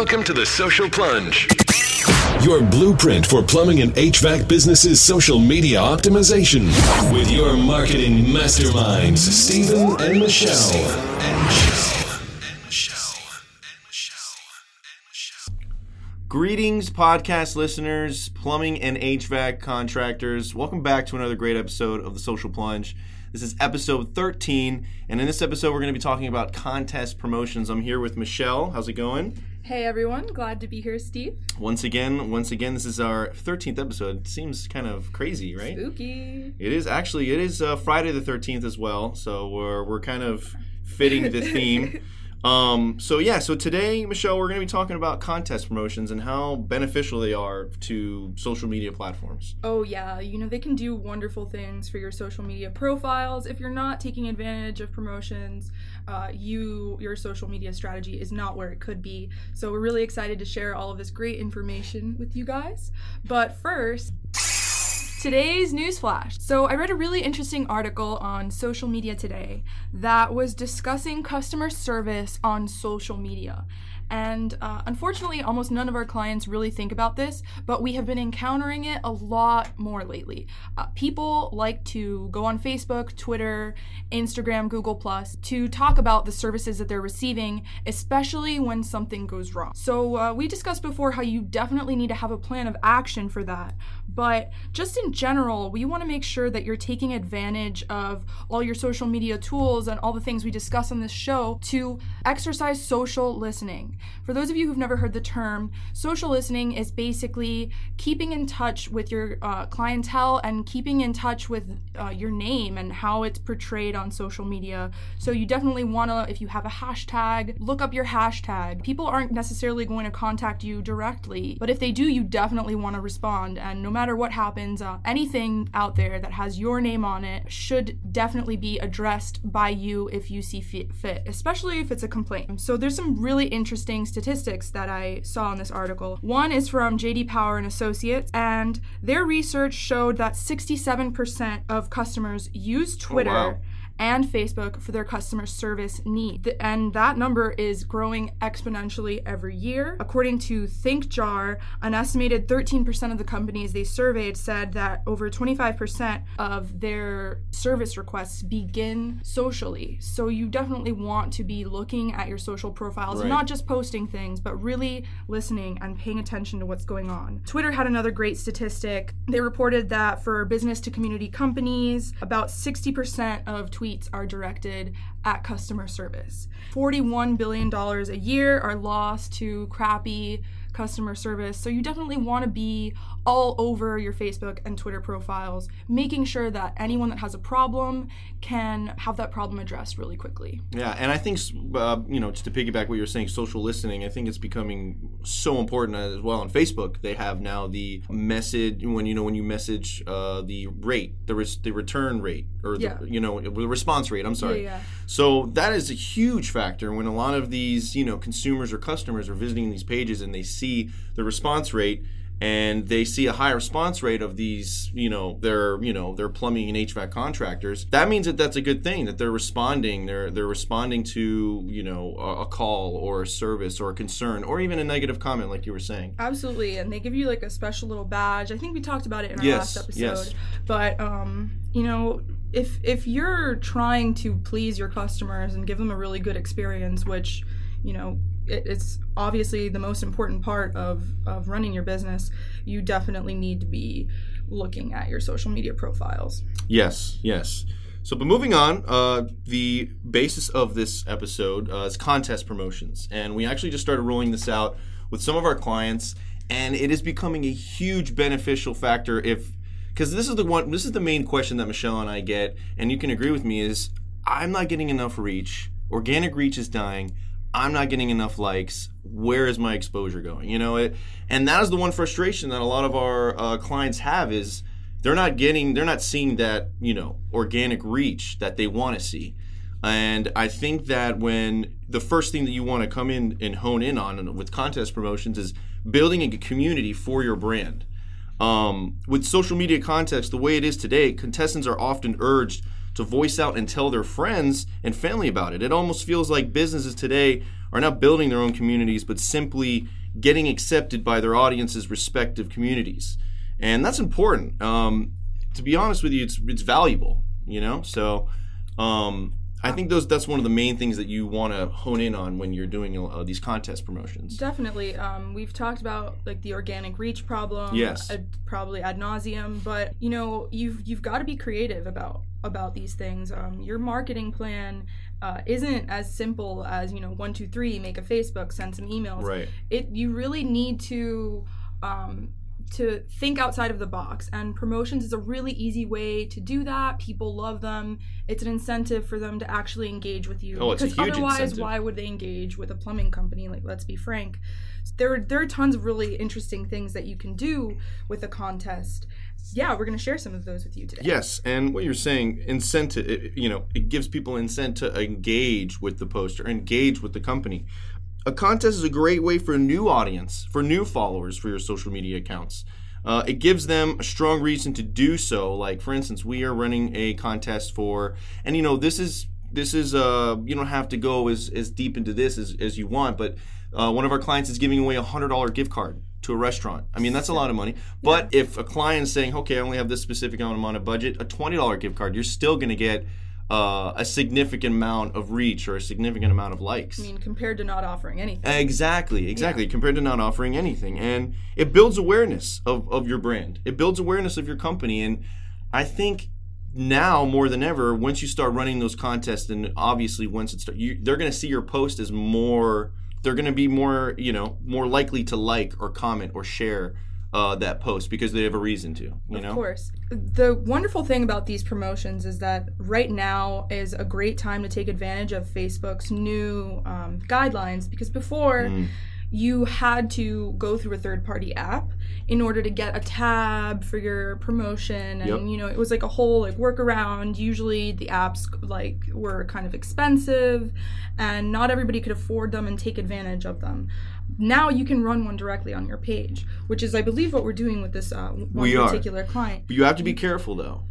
Welcome to the Social Plunge. Your blueprint for plumbing and HVAC businesses' social media optimization. With your marketing masterminds, Stephen and Michelle. And Michelle. And Michelle. Greetings, podcast listeners, plumbing and HVAC contractors. Welcome back to another great episode of the Social Plunge. This is episode 13, and in this episode, we're going to be talking about contest promotions. I'm here with Michelle. How's it going? Hey everyone, glad to be here, Steve. Once again, once again, this is our 13th episode. Seems kind of crazy, right? Spooky. It is actually. It is uh, Friday the 13th as well, so we're we're kind of fitting the theme. Um, so yeah, so today, Michelle, we're going to be talking about contest promotions and how beneficial they are to social media platforms. Oh yeah, you know they can do wonderful things for your social media profiles. If you're not taking advantage of promotions, uh, you your social media strategy is not where it could be. So we're really excited to share all of this great information with you guys. But first. Today's newsflash. So, I read a really interesting article on social media today that was discussing customer service on social media. And uh, unfortunately, almost none of our clients really think about this, but we have been encountering it a lot more lately. Uh, people like to go on Facebook, Twitter, Instagram, Google, to talk about the services that they're receiving, especially when something goes wrong. So, uh, we discussed before how you definitely need to have a plan of action for that. But just in general, we want to make sure that you're taking advantage of all your social media tools and all the things we discuss on this show to exercise social listening. For those of you who've never heard the term, social listening is basically keeping in touch with your uh, clientele and keeping in touch with uh, your name and how it's portrayed on social media. So you definitely want to, if you have a hashtag, look up your hashtag. People aren't necessarily going to contact you directly, but if they do, you definitely want to respond. And no matter what happens, uh, anything out there that has your name on it should definitely be addressed by you if you see fit, especially if it's a complaint. So there's some really interesting statistics that I saw in this article. One is from JD Power and Associates, and their research showed that 67% of customers use oh, Twitter. wow. And Facebook for their customer service needs. And that number is growing exponentially every year. According to ThinkJar, an estimated 13% of the companies they surveyed said that over 25% of their service requests begin socially. So you definitely want to be looking at your social profiles, Right. not just posting things, but really listening and paying attention to what's going on. Twitter had another great statistic. They reported that for business to community companies, about 60% of tweets are directed at customer service. $41 billion a year are lost to crappy customer service. So you definitely want to be all over your Facebook and Twitter profiles, making sure that anyone that has a problem can have that problem addressed really quickly. Yeah, and I think uh, you know, just to piggyback what you're saying, social listening. I think it's becoming so important as well. On Facebook, they have now the message when you know when you message uh, the rate, the res- the return rate, or the, Yeah. you know the response rate. I'm sorry. Yeah, yeah. So that is a huge factor when a lot of these you know consumers or customers are visiting these pages and they see the response rate. And they see a high response rate of these, you know, their, you know, their plumbing and HVAC contractors. That means that that's a good thing that they're responding. They're they're responding to, you know, a, a call or a service or a concern or even a negative comment, like you were saying. Absolutely, and they give you like a special little badge. I think we talked about it in our Yes, last episode. yes. But um, you know, if if you're trying to please your customers and give them a really good experience, which you know it's obviously the most important part of of running your business, you definitely need to be looking at your social media profiles. Yes, yes. So, but moving on, uh, the basis of this episode uh, is contest promotions, and we actually just started rolling this out with some of our clients, and it is becoming a huge beneficial factor if because this is the one this is the main question that Michelle and I get, and you can agree with me is I'm not getting enough reach. Organic reach is dying. I'm not getting enough likes. Where is my exposure going? You know it, and that is the one frustration that a lot of our uh, clients have is they're not getting they're not seeing that you know organic reach that they want to see and i think that when the first thing that you want to come in and hone in on with contest promotions is building a community for your brand um, with social media contests the way it is today contestants are often urged to voice out and tell their friends and family about it. It almost feels like businesses today are not building their own communities, but simply getting accepted by their audience's respective communities, and that's important. Um, to be honest with you, it's it's valuable, you know. So. Um, I think those that's one of the main things that you want to hone in on when you're doing uh, these contest promotions. Definitely. Um, we've talked about like the organic reach problem. Yes. Ad, probably ad nauseum, but you know you've you've got to be creative about about these things. Um, your marketing plan uh, isn't as simple as you know one two three make a Facebook send some emails. Right. It you really need to um, to think outside of the box and promotions is a really easy way to do that. People love them. It's an incentive for them to actually engage with you Oh, it's a because huge otherwise incentive. why would they engage with a plumbing company? Like let's be frank. There are, there are tons of really interesting things that you can do with a contest. Yeah we're going to share some of those with you today. Yes, and what you're saying, incentive, it- you know, it gives people incentive to engage with the poster, engage with the company. A contest is a great way for a new audience, for new followers for your social media accounts. Uh, it gives them a strong reason to do so. Like, for instance, we are running a contest for, and you know, this is this is uh, you don't have to go as, as deep into this as, as you want, but uh, one of our clients is giving away a hundred dollar gift card to a restaurant. I mean, that's a lot of money. But if a client is saying, okay, I only have this specific amount of budget, a twenty dollar gift card, you're still going to get uh, a significant amount of reach or a significant amount of likes. i mean compared to not offering anything Exactly, exactly. Compared to not offering anything. And it builds awareness of, of your brand. It builds awareness of your company. And I think now more than ever, once you start running those contests, and obviously once it start, you, they're going to see your post as more. They're going to be more, you know, more likely to like or comment or share uh, that post because they have a reason to. You know, Of course. The wonderful thing about these promotions is that right now is a great time to take advantage of Facebook's new um, guidelines because before Mm. You had to go through a third party app in order to get a tab for your promotion and Yep. you know it was like a whole like workaround usually the apps like were kind of expensive and not everybody could afford them and take advantage of them now you can run one directly on your page which is i believe what we're doing with this uh, one We are. particular client But you have to be careful though.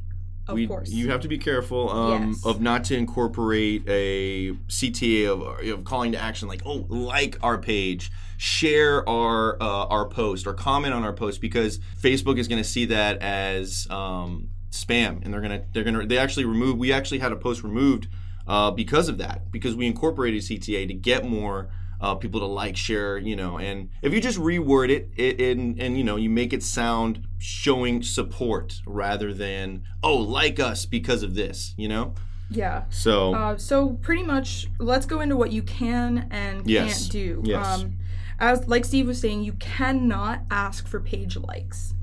Of we, course You have to be careful um, Yes. of not to incorporate a CTA of, of calling to action, like oh, like our page, share our uh, our post, or comment on our post, because Facebook is going to see that as um, spam, and they're gonna they're gonna they actually remove. We actually had a post removed uh, because of that, because we incorporated CTA to get more. Uh, people to like, share, you know, and if you just reword it, it and, and you know, you make it sound showing support rather than oh, like us because of this, you know. yeah So Uh, so pretty much, let's go into what you can and Yes. can't do. Yes. Um, as like Steve was saying, you cannot ask for page likes.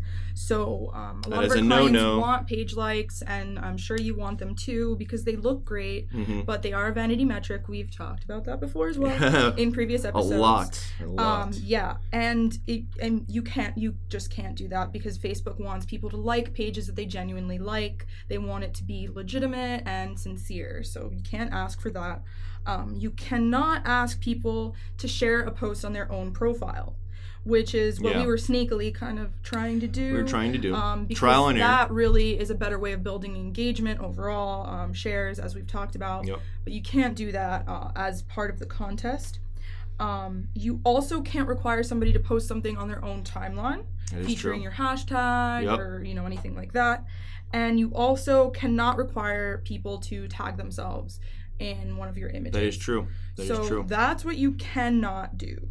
So um, a lot of our clients no-no. want page likes, and I'm sure you want them too because they look great. mhm. But they are a vanity metric. We've talked about that before as well in previous a episodes. lot, a lot. Um, yeah, and it, and you can't, you just can't do that because Facebook wants people to like pages that they genuinely like. They want it to be legitimate and sincere. So you can't ask for that. Um, you cannot ask people to share a post on their own profile, which is what Yeah. we were sneakily kind of trying to do. we were trying to do Um, trial and error. that really is a better way of building engagement overall, um, shares as we've talked about. Yep. But you can't do that uh, as part of the contest. Um, you also can't require somebody to post something on their own timeline, featuring true. your hashtag Yep. or you know anything like that. And you also cannot require people to tag themselves in one of your images. That is true. That is so true. that's what you cannot do.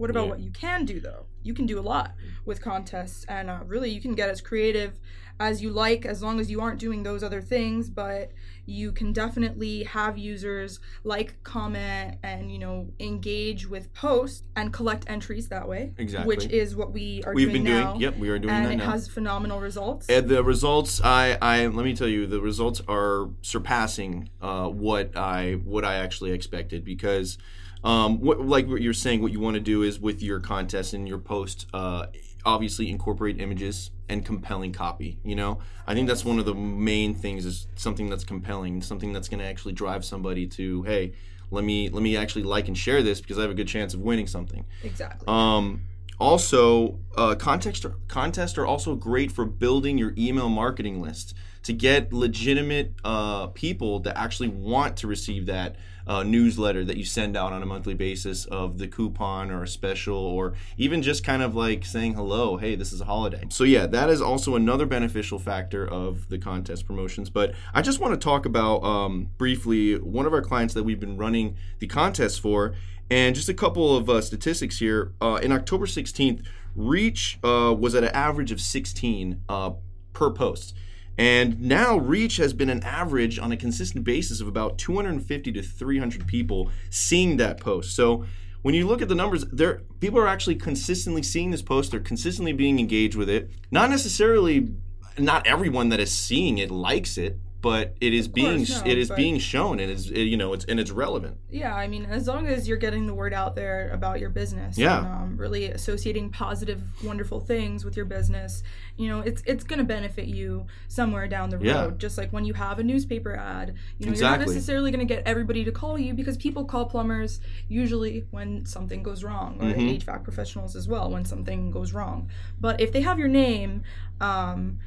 What about Yeah. what you can do though? You can do a lot with contests, and uh, really you can get as creative as you like, as long as you aren't doing those other things. But you can definitely have users like, comment, and you know engage with posts and collect entries that way. Exactly. Which is what we are doing. We've doing been now. doing. Yep, we are doing and that And it now. has phenomenal results. And the results, I, I let me tell you, the results are surpassing uh, what I what I actually expected because, um, what, like what you're saying, what you want to do is with your contest and your post, uh, obviously incorporate images and compelling copy. You know, I think that's one of the main things is something that's compelling, something that's going to actually drive somebody to, hey, let me let me actually like and share this because I have a good chance of winning something. exactly. Um, also, uh, context contests are also great for building your email marketing list to get legitimate uh, people that actually want to receive that uh, newsletter that you send out on a monthly basis of the coupon or a special or even just kind of like saying hello hey this is a holiday. So yeah that is also another beneficial factor of the contest promotions. But i just want to talk about um, briefly one of our clients that we've been running the contest for and just a couple of uh, statistics here uh, in october 16th reach uh, was at an average of 16 uh, per post and now Reach has been an average on a consistent basis of about 250 to 300 people seeing that post. So when you look at the numbers, there people are actually consistently seeing this post. They're consistently being engaged with it. Not necessarily, not everyone that is seeing it likes it, but it is being course, no, it is being shown and it's it, you know it's and it's relevant. Yeah, I mean, as long as you're getting the word out there about your business, Yeah. and, um, really associating positive, wonderful things with your business, you know, it's it's going to benefit you somewhere down the road. Yeah. Just like when you have a newspaper ad, you know, you're not necessarily going to get everybody to call you because people call plumbers usually when something goes wrong, or Mhm. HVAC professionals as well when something goes wrong. But if they have your name. Um,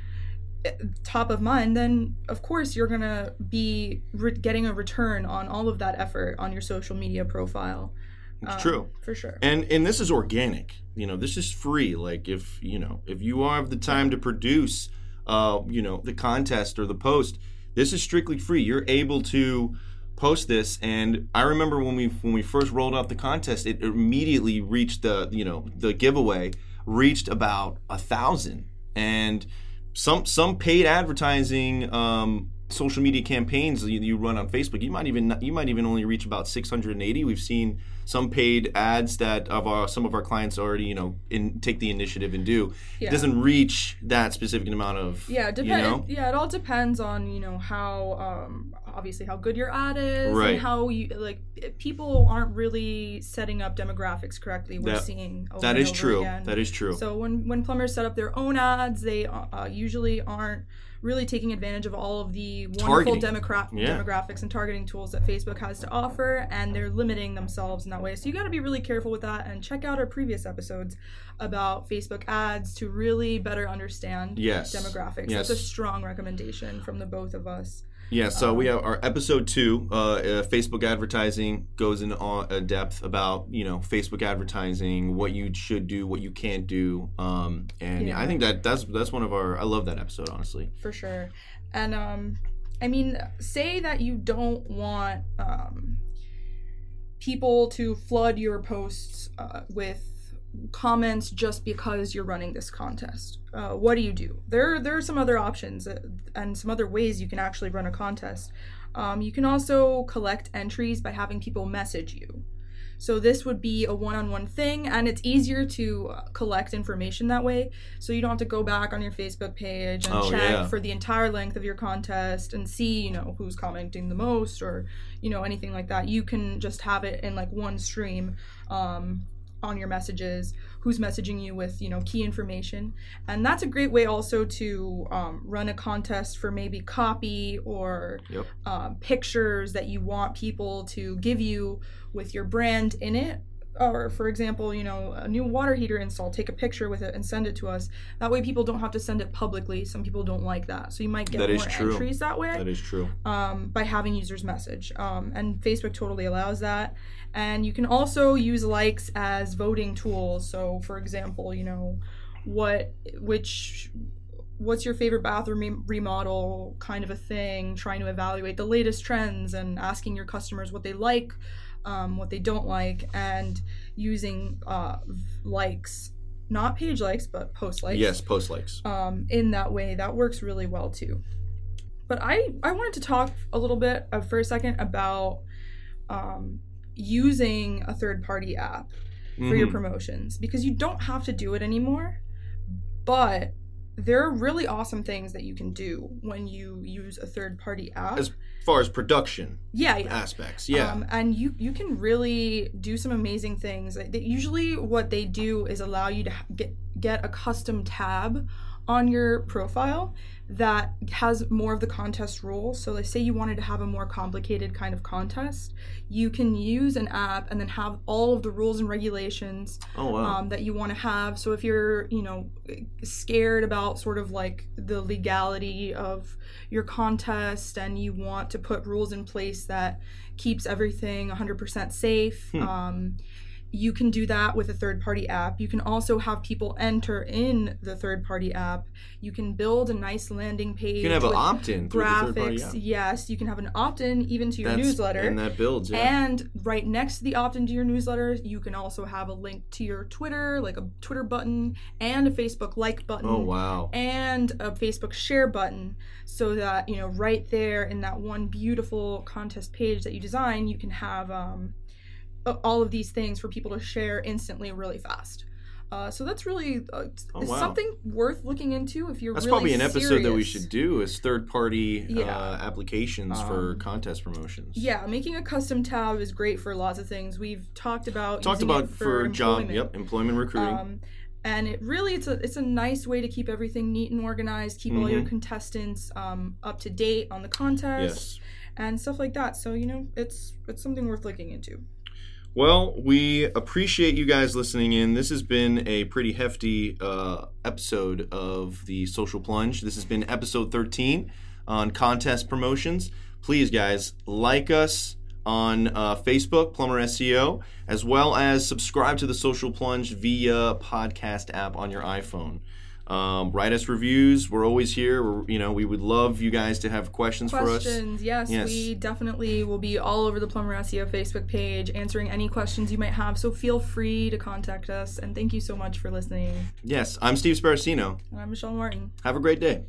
top of mind, then of course you're gonna be re- getting a return on all of that effort on your social media profile. It's Um, true. for sure. and and this is organic you know this is free like if you know if you have the time to produce uh you know the contest or the post this is strictly free you're able to post this and i remember when we when we first rolled out the contest it immediately reached the you know the giveaway reached about a thousand and some some paid advertising um social media campaigns you, you run on facebook you might even you might even only reach about 680 we've seen some paid ads that of our some of our clients already you know in take the initiative and do Yeah. it doesn't reach that specific amount of yeah, it you know Yeah, it all depends on you know how um, obviously how good your ad is Right. and how you like people aren't really setting up demographics correctly. We're That- seeing that over true again. that is true So when when plumbers set up their own ads, they uh, usually aren't really taking advantage of all of the wonderful demogra- Yeah. demographics and targeting tools that Facebook has to offer, and they're limiting themselves that way. So you got to be really careful with that, and check out our previous episodes about Facebook ads to really better understand Yes. demographics. Yes. That's a strong recommendation from the both of us. Yeah, so we Um, have our episode two. Uh, uh, Facebook advertising goes all- uh, depth about you know Facebook advertising, what you should do, what you can't do, um, and yeah. I think that that's that's one of our. I love that episode honestly. for sure. And um, I mean, say that you don't want um, people to flood your posts uh, with comments just because you're running this contest. Uh, what do you do? There, there are some other options uh, and some other ways you can actually run a contest. Um, you can also collect entries by having people message you. So this would be a one-on-one thing, and it's easier to uh, collect information that way. So you don't have to go back on your Facebook page and Oh, check yeah. for the entire length of your contest and see, you know, who's commenting the most or, you know, anything like that. You can just have it in like one stream um, on your messages, who's messaging you with, you know, key information. And that's a great way also to um, run a contest for maybe copy or Yep. um, pictures that you want people to give you with your brand in it. Or, for example, you know, a new water heater install, take a picture with it and send it to us. That way, people don't have to send it publicly. Some people don't like that. So, you might get That more entries that way That is true. um, by having users message. Um, and Facebook totally allows that. And you can also use likes as voting tools. So, for example, you know, what, which, what's your favorite bathroom remodel kind of a thing, trying to evaluate the latest trends and asking your customers what they like, um, what they don't like, and using uh, likes, not page likes, but post likes Yes, post likes. um, in that way that works really well too but i i wanted to talk a little bit uh, for a second about um, using a third party app for your Mhm. promotions because you don't have to do it anymore but there are really awesome things that you can do when you use a third party app As far as production yeah, yeah. aspects, yeah, Um, and you you can really do some amazing things. Usually, what they do is allow you to get get a custom tab on your profile that has more of the contest rules. So, let's say you wanted to have a more complicated kind of contest, you can use an app and then have all of the rules and regulations Oh wow. um, that you want to have. So if you're, you know, scared about sort of like the legality of your contest and you want to put rules in place that keeps everything 100% safe, Hmm. um, you can do that with a third party app. You can also have people enter in the third party app. You can build a nice landing page. you can have an opt-in through the graphics. Yes, you can have an opt in even to your That's- newsletter. and that builds. Yeah. And right next to the opt in to your newsletter, you can also have a link to your Twitter, like a Twitter button, and a Facebook like button. oh wow. And a Facebook share button, so that you know right there in that one beautiful contest page that you design, you can have um, all of these things for people to share instantly, really fast. Uh, so that's really uh, Oh, wow. something worth looking into if you're really interested. That's really probably an episode that we should do is third party Yeah. uh, applications for Um, contest promotions. Yeah, making a custom tab is great for lots of things. We've talked about Talked about it for, job employment. yep, employment recruiting. Um, and it really it's a it's a nice way to keep everything neat and organized, keep all your Mhm. contestants um, up to date on the contest yes. and stuff like that. So you know it's it's something worth looking into. Well, we appreciate you guys listening in. This has been a pretty hefty uh, episode of the Social Plunge. This has been episode 13 on contest promotions. Please, guys, like us on uh, Facebook, Plumber SEO, as well as subscribe to the Social Plunge via podcast app on your iPhone. Um, write us reviews. We're always here. We're, you know, we would love you guys to have questions, for us. Questions, yes, Yes. we definitely will be all over the Plumber SEO Facebook page answering any questions you might have. So feel free to contact us. And thank you so much for listening. Yes, I'm Steve Sparacino. And I'm Michelle Martin. Have a great day.